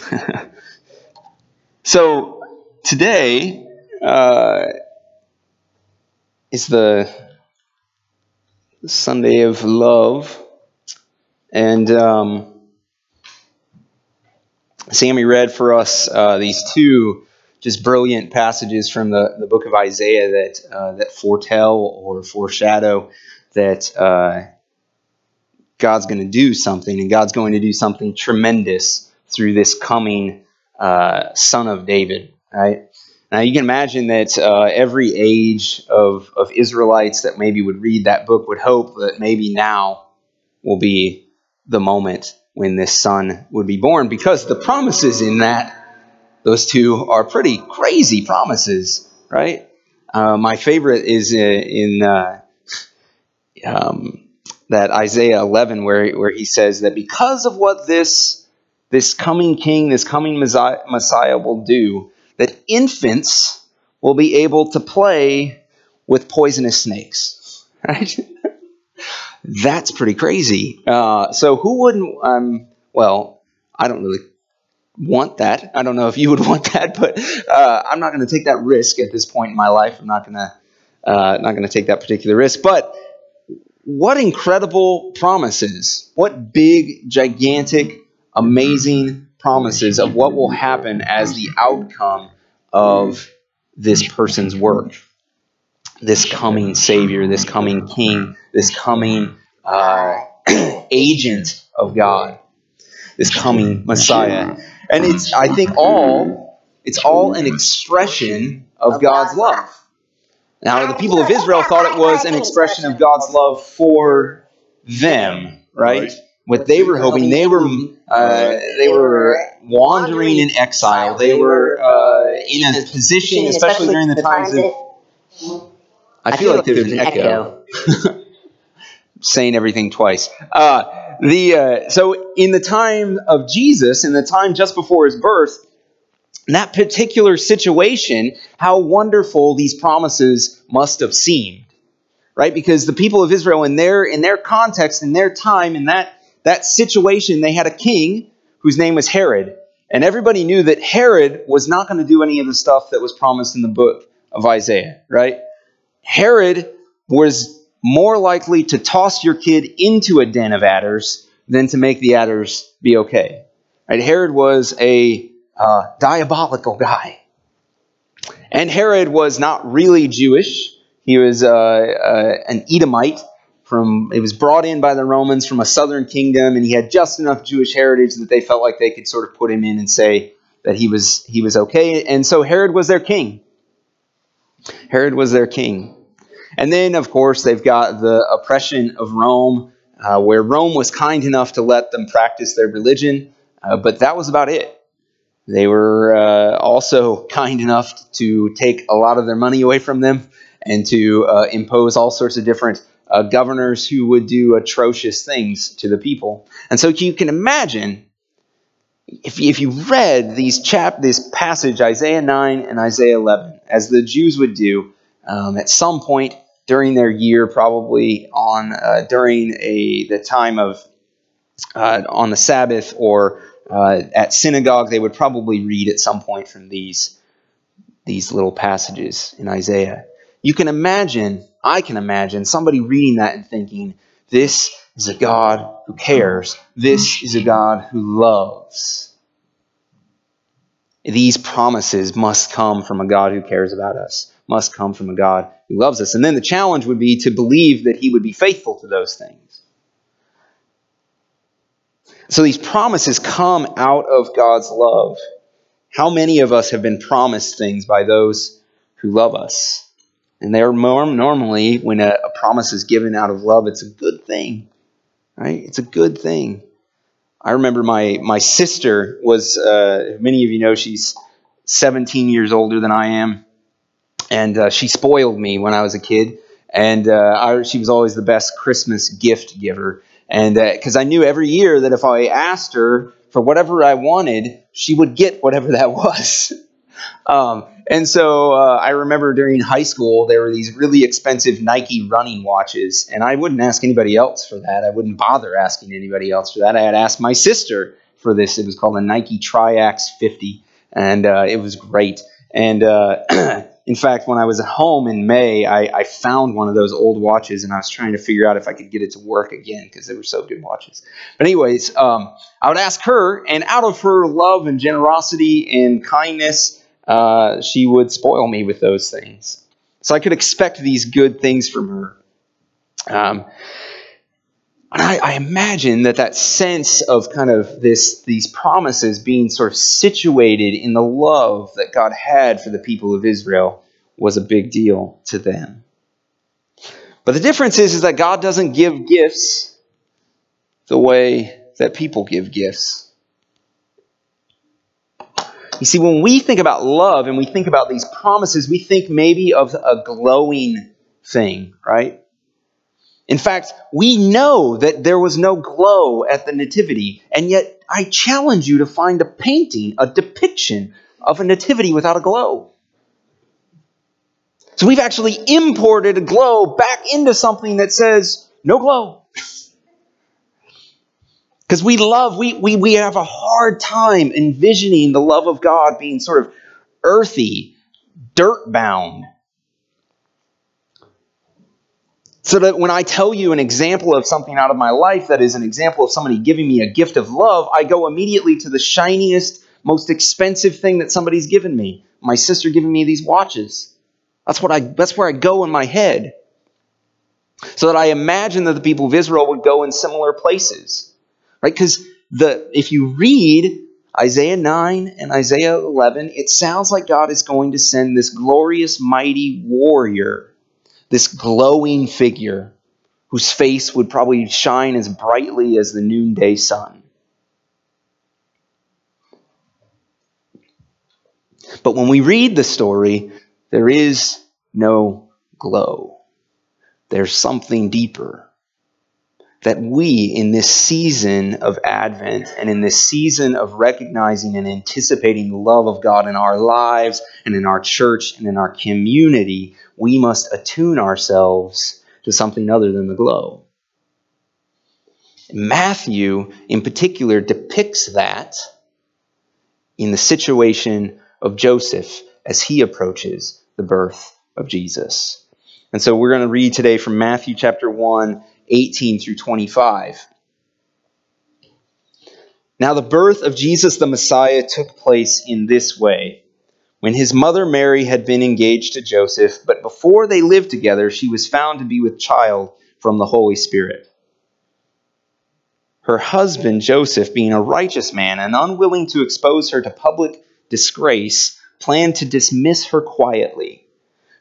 so today uh, is the Sunday of love, and um, Sammy read for us uh, these two just brilliant passages from the, the book of Isaiah that uh, that foretell or foreshadow that uh, God's going to do something, and God's going to do something tremendous through this coming uh, Son of David. Right now, you can imagine that uh, every age of of Israelites that maybe would read that book would hope that maybe now will be the moment when this son would be born, because the promises in that those two are pretty crazy promises, right? Uh, my favorite is in, uh, um, that Isaiah 11, where, where he says that because of what this, this coming king, this coming Messiah, will do, that infants will be able to play with poisonous snakes, right? That's pretty crazy. Uh, so who wouldn't? Um, well, I don't really want that. I don't know if you would want that, but uh, I'm not going to take that risk at this point in my life. I'm not going to uh, not going to take that particular risk. But what incredible promises! What big, gigantic, amazing promises of what will happen as the outcome of this person's work. This coming Savior, this coming King, this coming uh, agent of God, this coming Messiah. And it's, I think, all it's all an expression of God's love. Now, the people of Israel thought it was an expression of God's love for them, right? What they were hoping, they were uh, they were wandering in exile. They were uh, in a position, especially during the times of. I feel like there's an echo. Saying everything twice. Uh, the uh, so in the time of Jesus, in the time just before his birth, that particular situation, how wonderful these promises must have seemed, right? Because the people of Israel, in their in their context, in their time, in that that situation, they had a king whose name was Herod, and everybody knew that Herod was not going to do any of the stuff that was promised in the book of Isaiah, right? Herod was more likely to toss your kid into a den of adders than to make the adders be okay. Right? Herod was a uh, diabolical guy. And Herod was not really Jewish. He was uh, uh, an Edomite from. It was brought in by the Romans from a southern kingdom, and he had just enough Jewish heritage that they felt like they could sort of put him in and say that he was he was okay. And so Herod was their king. Herod was their king. And then, of course, they've got the oppression of Rome, uh, where Rome was kind enough to let them practice their religion, uh, but that was about it. They were uh, also kind enough to take a lot of their money away from them and to uh, impose all sorts of different uh, governors who would do atrocious things to the people. And so you can imagine if, if you read these chap this passage Isaiah 9 and Isaiah 11 as the Jews would do um, at some point during their year, probably on uh, during a the time of uh, on the Sabbath or uh, at synagogue, they would probably read at some point from these these little passages in Isaiah. You can imagine, I can imagine somebody reading that and thinking, "This is a God who cares. This is a God who loves." These promises must come from a God who cares about us must come from a God who loves us. And then the challenge would be to believe that he would be faithful to those things. So these promises come out of God's love. How many of us have been promised things by those who love us? And they're more normally, when a, a promise is given out of love, it's a good thing. Right? It's a good thing. I remember my, my sister was, uh, many of you know, she's 17 years older than I am and uh, she spoiled me when I was a kid. And uh, I, she was always the best Christmas gift giver. And because uh, I knew every year that if I asked her for whatever I wanted, she would get whatever that was. Um, and so uh, I remember during high school, there were these really expensive Nike running watches. And I wouldn't ask anybody else for that. I wouldn't bother asking anybody else for that. I had asked my sister for this. It was called a Nike Triax 50, and uh, it was great. And uh, in fact, when I was at home in May, I, I, found one of those old watches, and I was trying to figure out if I could get it to work again because they were so good watches. But anyways, um, I would ask her, and out of her love and generosity and kindness, uh, she would spoil me with those things. So I could expect these good things from her. Um, and I, I, imagine that that sense of kind of this these promises being sort of situated in the love that God had for the people of Israel was a big deal to them. But the difference is, is that God doesn't give gifts the way that people give gifts. You see, when we think about love and we think about these promises, we think maybe of a glowing thing, right? In fact, we know that there was no glow at the Nativity, and yet I challenge you to find a painting, a depiction of a Nativity without a glow. So we've actually imported a glow back into something that says no glow. Because we love, we, we, we have a hard time envisioning the love of God being sort of earthy, dirt bound. So that when I tell you an example of something out of my life that is an example of somebody giving me a gift of love, I go immediately to the shiniest, most expensive thing that somebody's given me. My sister giving me these watches. That's what I that's where I go in my head. So that I imagine that the people of Israel would go in similar places. Right? Because the if you read Isaiah 9 and Isaiah 11, it sounds like God is going to send this glorious, mighty warrior this glowing figure whose face would probably shine as brightly as the noonday sun. But when we read the story, there is no glow. There's something deeper that we, in this season of Advent and in this season of recognizing and anticipating the love of God in our lives and in our church and in our community, we must attune ourselves to something other than the glow. Matthew, in particular, depicts that in the situation of Joseph as he approaches the birth of Jesus. And so we're going to read today from Matthew chapter 1 18 through 25. Now, the birth of Jesus the Messiah took place in this way. When his mother Mary had been engaged to Joseph, but before they lived together, she was found to be with child from the Holy Spirit. Her husband Joseph, being a righteous man and unwilling to expose her to public disgrace, planned to dismiss her quietly.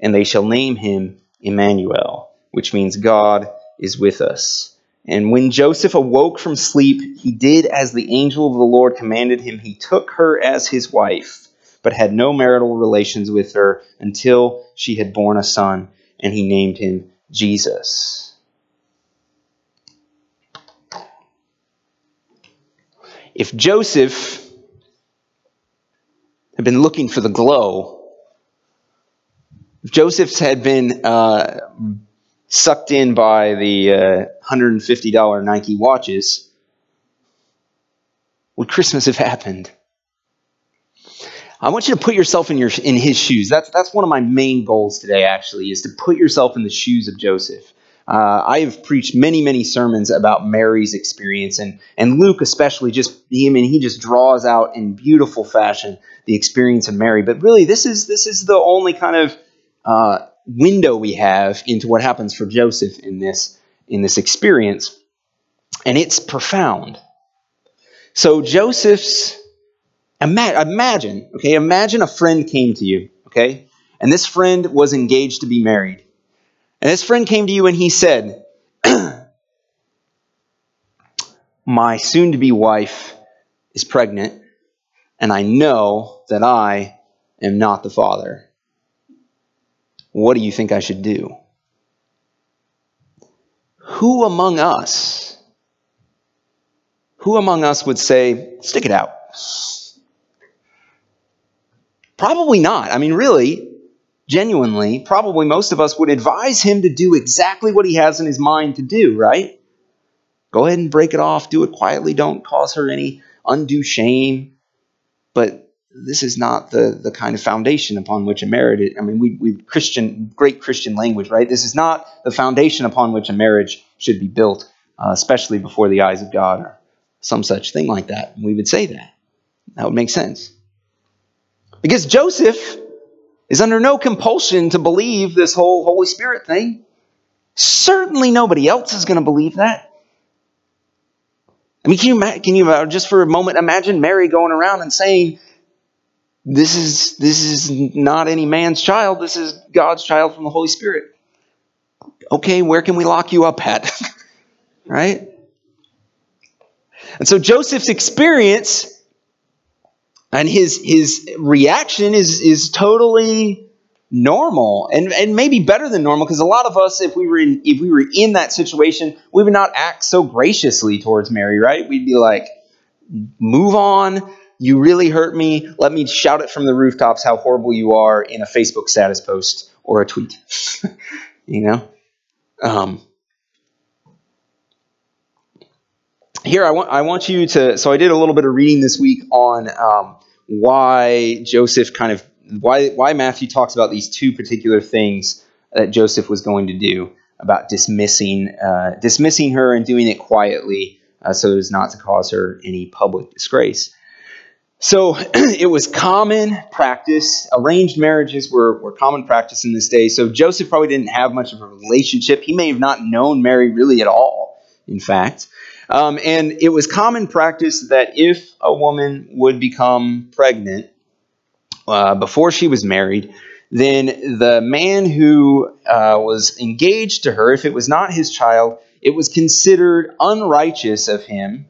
and they shall name him Emmanuel, which means God is with us. And when Joseph awoke from sleep, he did as the angel of the Lord commanded him. He took her as his wife, but had no marital relations with her until she had borne a son, and he named him Jesus. If Joseph had been looking for the glow, Joseph's had been uh, sucked in by the uh, $150 Nike watches, would Christmas have happened? I want you to put yourself in your in his shoes. That's that's one of my main goals today. Actually, is to put yourself in the shoes of Joseph. Uh, I have preached many many sermons about Mary's experience, and and Luke especially just I mean he just draws out in beautiful fashion the experience of Mary. But really, this is this is the only kind of uh, window we have into what happens for Joseph in this in this experience, and it's profound. So Joseph's imagine, okay, imagine a friend came to you, okay, and this friend was engaged to be married, and this friend came to you and he said, "My soon-to-be wife is pregnant, and I know that I am not the Father. What do you think I should do? Who among us, who among us would say, stick it out? Probably not. I mean, really, genuinely, probably most of us would advise him to do exactly what he has in his mind to do, right? Go ahead and break it off, do it quietly, don't cause her any undue shame. But this is not the, the kind of foundation upon which a marriage I mean we we Christian great Christian language, right? This is not the foundation upon which a marriage should be built, uh, especially before the eyes of God or some such thing like that. We would say that. That would make sense. Because Joseph is under no compulsion to believe this whole Holy Spirit thing. Certainly nobody else is going to believe that. I mean, can you, can you just for a moment imagine Mary going around and saying, this is, this is not any man's child, this is God's child from the Holy Spirit. Okay, where can we lock you up at? right? And so Joseph's experience and his his reaction is is totally normal and and maybe better than normal because a lot of us if we were in if we were in that situation we would not act so graciously towards Mary right we'd be like move on you really hurt me let me shout it from the rooftops how horrible you are in a Facebook status post or a tweet you know um, here I want I want you to. So I did a little bit of reading this week on um, why Joseph kind of why why Matthew talks about these two particular things that Joseph was going to do about dismissing uh, dismissing her and doing it quietly uh, so as not to cause her any public disgrace. So it was common practice. Arranged marriages were, were common practice in this day. So Joseph probably didn't have much of a relationship. He may have not known Mary really at all, in fact. Um, and it was common practice that if a woman would become pregnant uh, before she was married, then the man who uh, was engaged to her, if it was not his child, it was considered unrighteous of him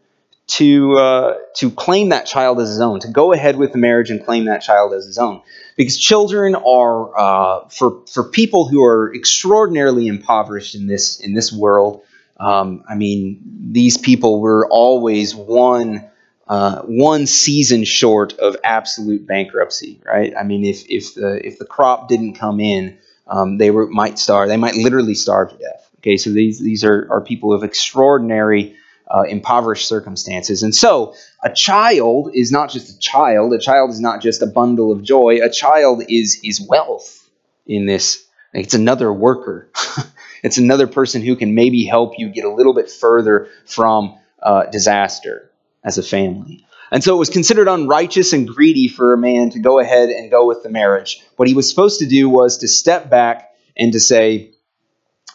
to uh, to claim that child as his own, to go ahead with the marriage and claim that child as his own, because children are uh, for for people who are extraordinarily impoverished in this in this world. Um, I mean, these people were always one uh, one season short of absolute bankruptcy, right? I mean, if if the if the crop didn't come in, um, they were might starve. They might literally starve to death. Okay, so these these are are people of extraordinary uh, impoverished circumstances. And so, a child is not just a child. A child is not just a bundle of joy. A child is is wealth in this. It's another worker. it's another person who can maybe help you get a little bit further from uh, disaster as a family. And so it was considered unrighteous and greedy for a man to go ahead and go with the marriage. What he was supposed to do was to step back and to say,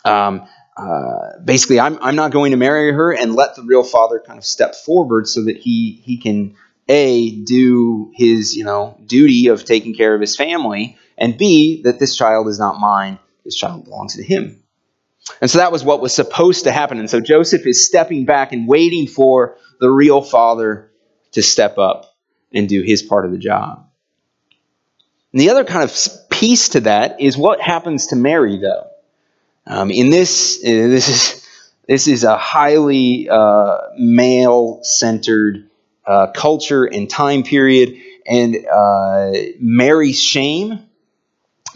um, uh, basically, I'm, I'm not going to marry her and let the real father kind of step forward so that he, he can, A, do his, you know, duty of taking care of his family, and B, that this child is not mine, this child belongs to him. And so that was what was supposed to happen. And so Joseph is stepping back and waiting for the real father to step up and do his part of the job. And the other kind of piece to that is what happens to Mary, though. Um, in this, uh, this is this is a highly uh, male-centered uh, culture and time period, and uh, Mary's shame,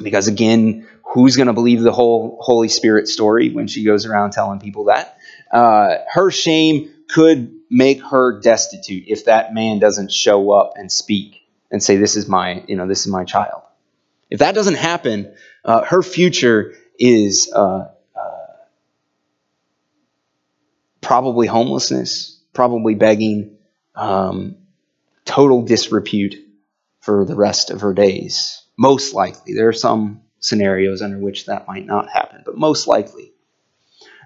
because again, who's going to believe the whole Holy Spirit story when she goes around telling people that? Uh, her shame could make her destitute if that man doesn't show up and speak and say, "This is my, you know, this is my child." If that doesn't happen, uh, her future is uh, uh, probably homelessness, probably begging, um, total disrepute for the rest of her days. Most likely. There are some scenarios under which that might not happen, but most likely.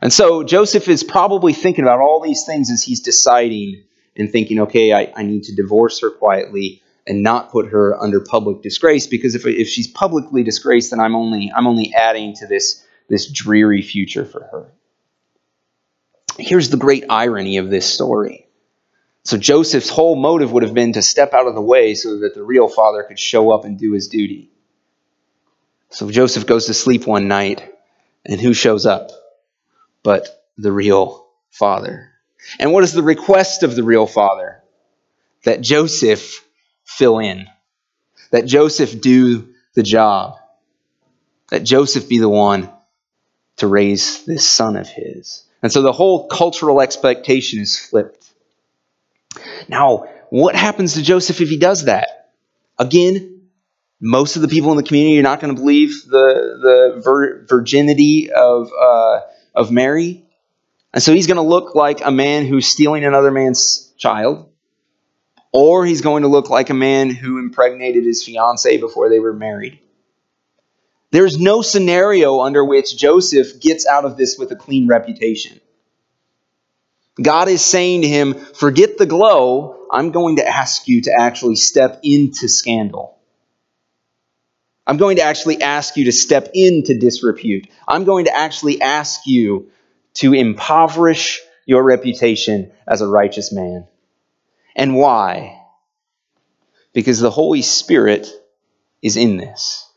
And so Joseph is probably thinking about all these things as he's deciding and thinking, okay, I, I need to divorce her quietly and not put her under public disgrace because if, if she's publicly disgraced then I'm only I'm only adding to this this dreary future for her. Here's the great irony of this story. So Joseph's whole motive would have been to step out of the way so that the real father could show up and do his duty. So Joseph goes to sleep one night, and who shows up but the real father? And what is the request of the real father? That Joseph fill in, that Joseph do the job, that Joseph be the one to raise this son of his. And so the whole cultural expectation is flipped. Now, what happens to Joseph if he does that? Again, most of the people in the community are not going to believe the, the vir- virginity of, uh, of Mary. And so he's going to look like a man who's stealing another man's child, or he's going to look like a man who impregnated his fiancee before they were married. There's no scenario under which Joseph gets out of this with a clean reputation. God is saying to him, Forget the glow. I'm going to ask you to actually step into scandal. I'm going to actually ask you to step into disrepute. I'm going to actually ask you to impoverish your reputation as a righteous man. And why? Because the Holy Spirit is in this.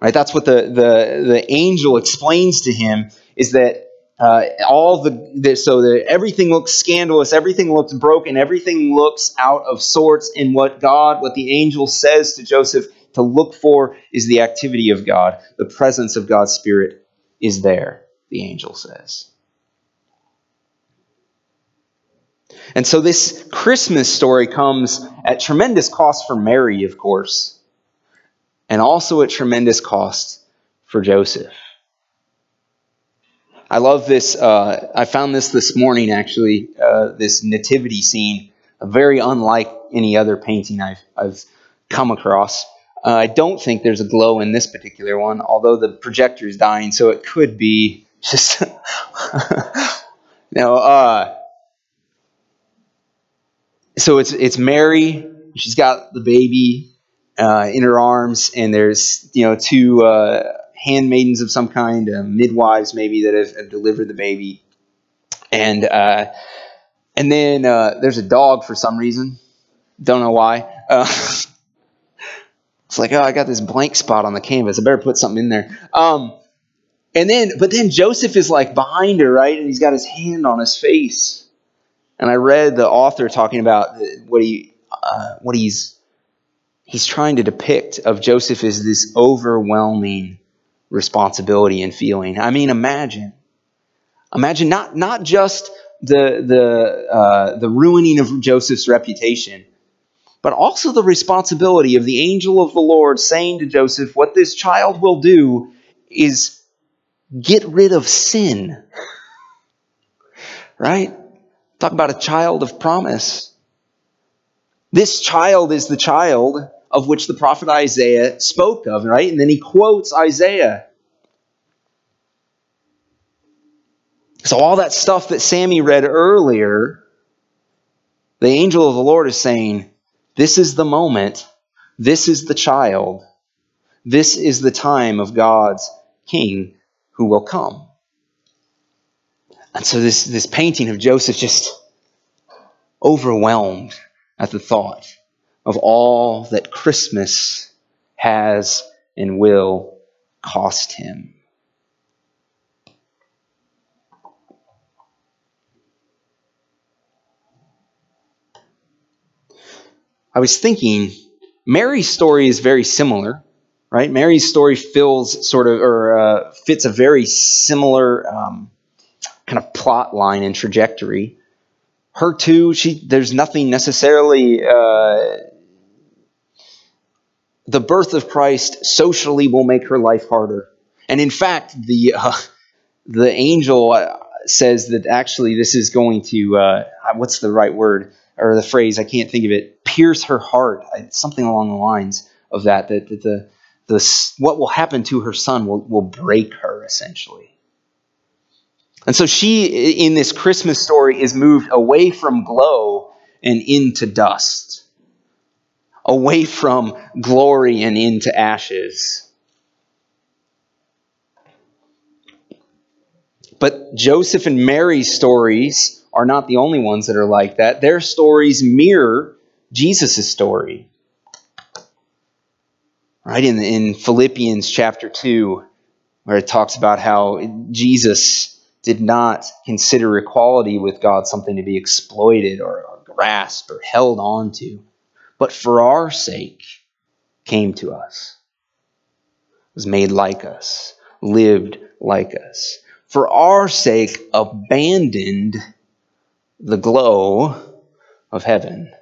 Right? That's what the, the, the angel explains to him is that uh, all the, the so that everything looks scandalous, everything looks broken, everything looks out of sorts. And what God, what the angel says to Joseph to look for is the activity of God. The presence of God's Spirit is there, the angel says. And so this Christmas story comes at tremendous cost for Mary, of course, and also at tremendous cost for Joseph. I love this. Uh, I found this this morning, actually, uh, this nativity scene, very unlike any other painting I've, I've come across. Uh, I don't think there's a glow in this particular one, although the projector is dying, so it could be just. know, uh, so it's it's Mary. She's got the baby uh, in her arms, and there's you know two uh, handmaidens of some kind, uh, midwives maybe that have, have, delivered the baby, and uh, and then uh, there's a dog for some reason. Don't know why. Uh, it's like, oh, I got this blank spot on the canvas. I better put something in there. Um, and then, but then Joseph is like behind her, right? And he's got his hand on his face. And I read the author talking about what he, uh, what he's, he's trying to depict of Joseph is this overwhelming responsibility and feeling. I mean, imagine, imagine not not just the the uh, the ruining of Joseph's reputation, but also the responsibility of the angel of the Lord saying to Joseph, "What this child will do is get rid of sin." right? Talk about a child of promise. This child is the child of which the prophet Isaiah spoke of, right? And then he quotes Isaiah. So, all that stuff that Sammy read earlier, the angel of the Lord is saying, This is the moment, this is the child, this is the time of God's king who will come. And so, this, this painting of Joseph just overwhelmed at the thought of all that Christmas has and will cost him. I was thinking, Mary's story is very similar, right? Mary's story fills sort of, or uh, fits a very similar um, kind of plot line and trajectory. Her too, she there's nothing necessarily uh, the birth of Christ socially will make her life harder. And in fact, the uh, the angel uh, says that actually this is going to uh, what's the right word or the phrase? I can't think of it. Pierce her heart, something along the lines of that. That, that the the what will happen to her son will will break her essentially. And so she, in this Christmas story, is moved away from glow and into dust away from glory and into ashes. But Joseph and Mary's stories are not the only ones that are like that. Their stories mirror Jesus' story. Right in, in Philippians chapter 2, where it talks about how Jesus did not consider equality with God something to be exploited or, or grasped or held onto, but for our sake came to us, was made like us, lived like us, for our sake abandoned the glow of heaven,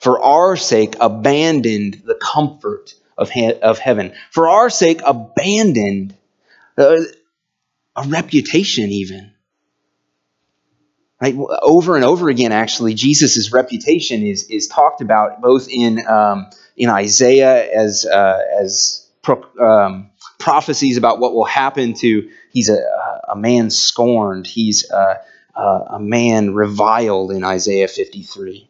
for our sake abandoned the comfort of, he- of heaven, for our sake abandoned uh, a reputation, even. Right? Over and over again, actually, Jesus' reputation is, is talked about both in, um, in Isaiah as, uh, as pro, um, prophecies about what will happen to, he's a, a man scorned, he's a, a man reviled in Isaiah 53.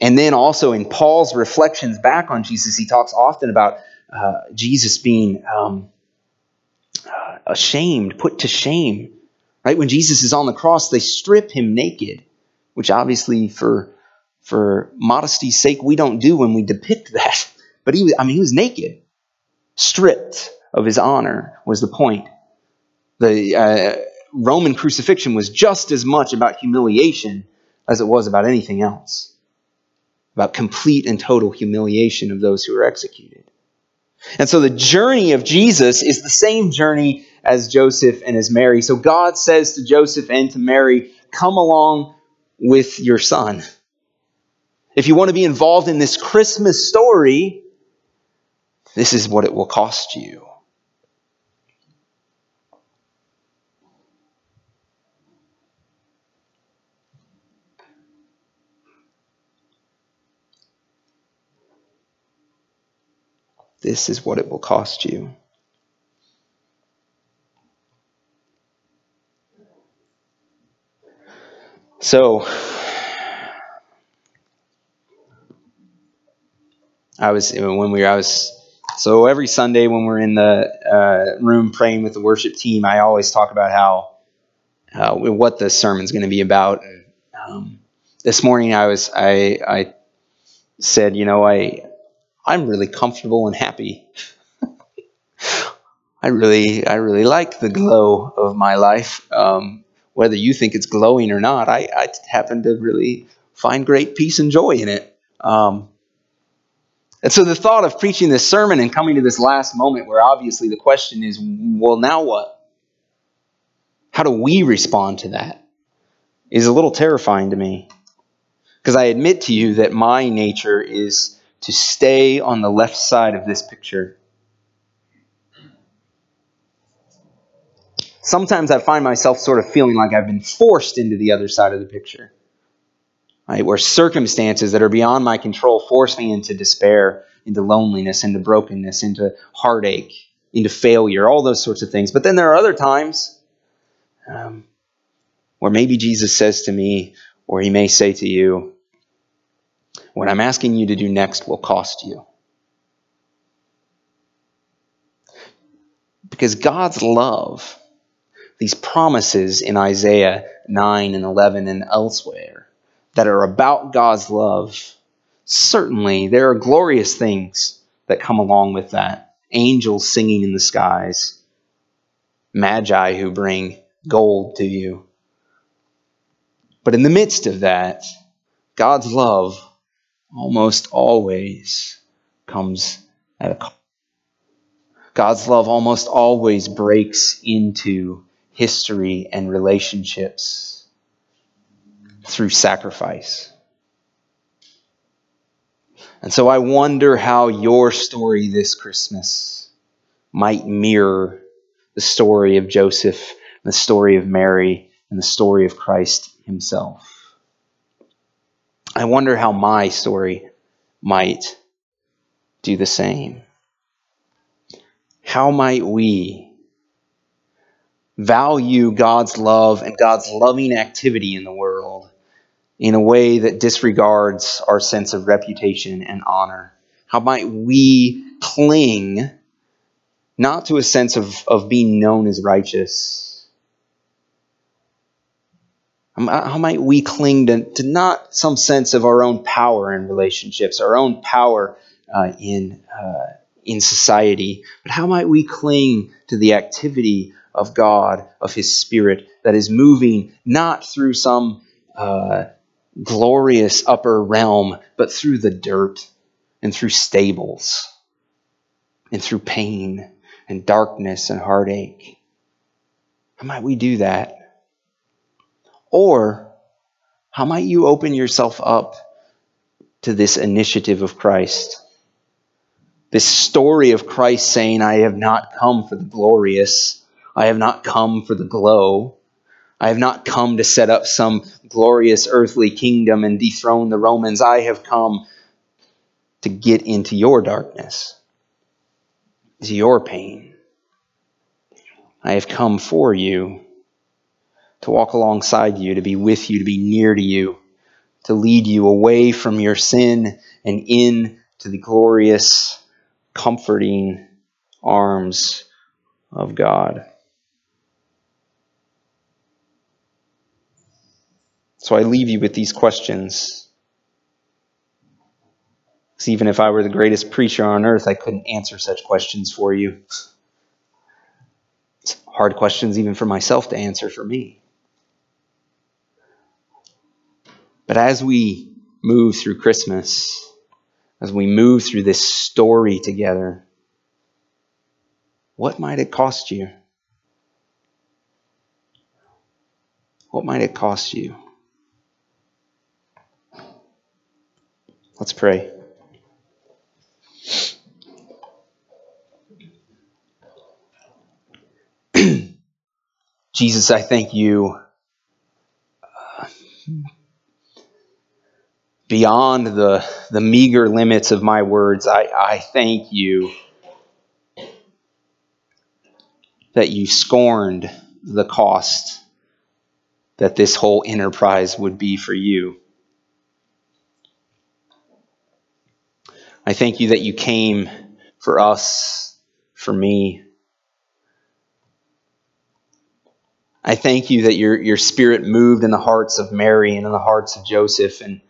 And then also in Paul's reflections back on Jesus, he talks often about uh, Jesus being um, uh, ashamed, put to shame. Right? When Jesus is on the cross, they strip him naked, which obviously for for modesty's sake we don't do when we depict that. But he was, I mean, he was naked, stripped of his honor was the point. The uh, Roman crucifixion was just as much about humiliation as it was about anything else, about complete and total humiliation of those who were executed. And so the journey of Jesus is the same journey as Joseph and as Mary. So God says to Joseph and to Mary, Come along with your son. If you want to be involved in this Christmas story, this is what it will cost you. This is what it will cost you. So, I was when we were, I was so every Sunday when we're in the uh, room praying with the worship team, I always talk about how uh, what the sermon's going to be about. Um, this morning, I was I I said, you know, I I'm really comfortable and happy. I really I really like the glow of my life. Um, whether you think it's glowing or not, I, I happen to really find great peace and joy in it. Um, and so the thought of preaching this sermon and coming to this last moment where obviously the question is, well, now what? How do we respond to that? Is a little terrifying to me. Because I admit to you that my nature is to stay on the left side of this picture. Sometimes I find myself sort of feeling like I've been forced into the other side of the picture right? Where circumstances that are beyond my control force me into despair, into loneliness, into brokenness, into heartache, into failure, all those sorts of things. But then there are other times um, where maybe Jesus says to me, or he may say to you, what I'm asking you to do next will cost you. Because God's love, these promises in Isaiah 9 and 11 and elsewhere, that are about God's love, certainly there are glorious things that come along with that. Angels singing in the skies, magi who bring gold to you. But in the midst of that, God's love almost always comes at a cost. God's love almost always breaks into history and relationships through sacrifice. And so I wonder how your story this Christmas might mirror the story of Joseph, the story of Mary, and the story of Christ himself. I wonder how my story might do the same. How might we value God's love and God's loving activity in the world in a way that disregards our sense of reputation and honor? How might we cling not to a sense of, of being known as righteous, How might we cling to, to not some sense of our own power in relationships, our own power uh, in, uh, in society, but how might we cling to the activity of God, of His Spirit, that is moving not through some uh, glorious upper realm, but through the dirt and through stables and through pain and darkness and heartache? How might we do that? Or how might you open yourself up to this initiative of Christ? This story of Christ saying, I have not come for the glorious, I have not come for the glow. I have not come to set up some glorious earthly kingdom and dethrone the Romans. I have come to get into your darkness, to your pain. I have come for you to walk alongside you, to be with you, to be near to you, to lead you away from your sin and in to the glorious, comforting arms of God. So I leave you with these questions. Because even if I were the greatest preacher on earth, I couldn't answer such questions for you. It's hard questions even for myself to answer for me. But as we move through Christmas, as we move through this story together, what might it cost you? What might it cost you? Let's pray. Jesus, I thank you uh, beyond the, the meager limits of my words, I, I thank you that you scorned the cost that this whole enterprise would be for you. I thank you that you came for us, for me. I thank you that your, your spirit moved in the hearts of Mary and in the hearts of Joseph and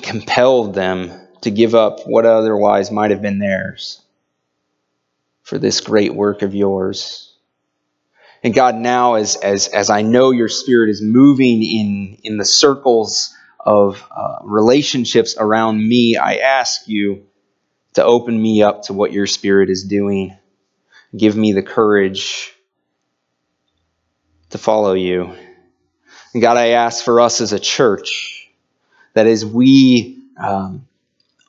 compelled them to give up what otherwise might have been theirs for this great work of yours. And God, now as, as, as I know your spirit is moving in, in the circles of uh, relationships around me, I ask you to open me up to what your spirit is doing. Give me the courage to follow you. And God, I ask for us as a church that as we um,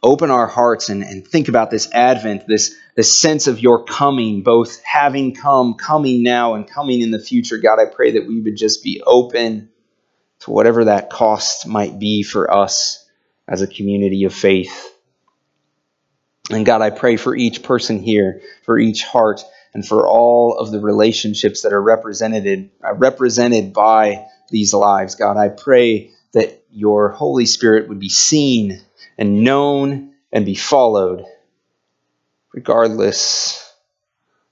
open our hearts and, and think about this Advent, this, this sense of your coming, both having come, coming now, and coming in the future, God, I pray that we would just be open to whatever that cost might be for us as a community of faith. And God, I pray for each person here, for each heart, and for all of the relationships that are represented, uh, represented by these lives. God, I pray that your Holy Spirit would be seen and known and be followed, regardless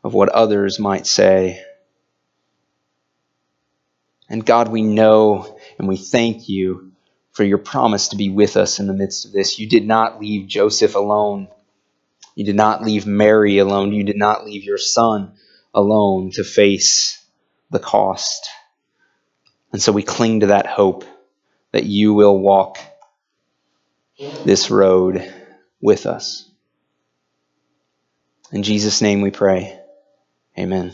of what others might say. And God, we know and we thank you for your promise to be with us in the midst of this. You did not leave Joseph alone. You did not leave Mary alone. You did not leave your son alone to face the cost. And so we cling to that hope that you will walk this road with us. In Jesus' name we pray. Amen.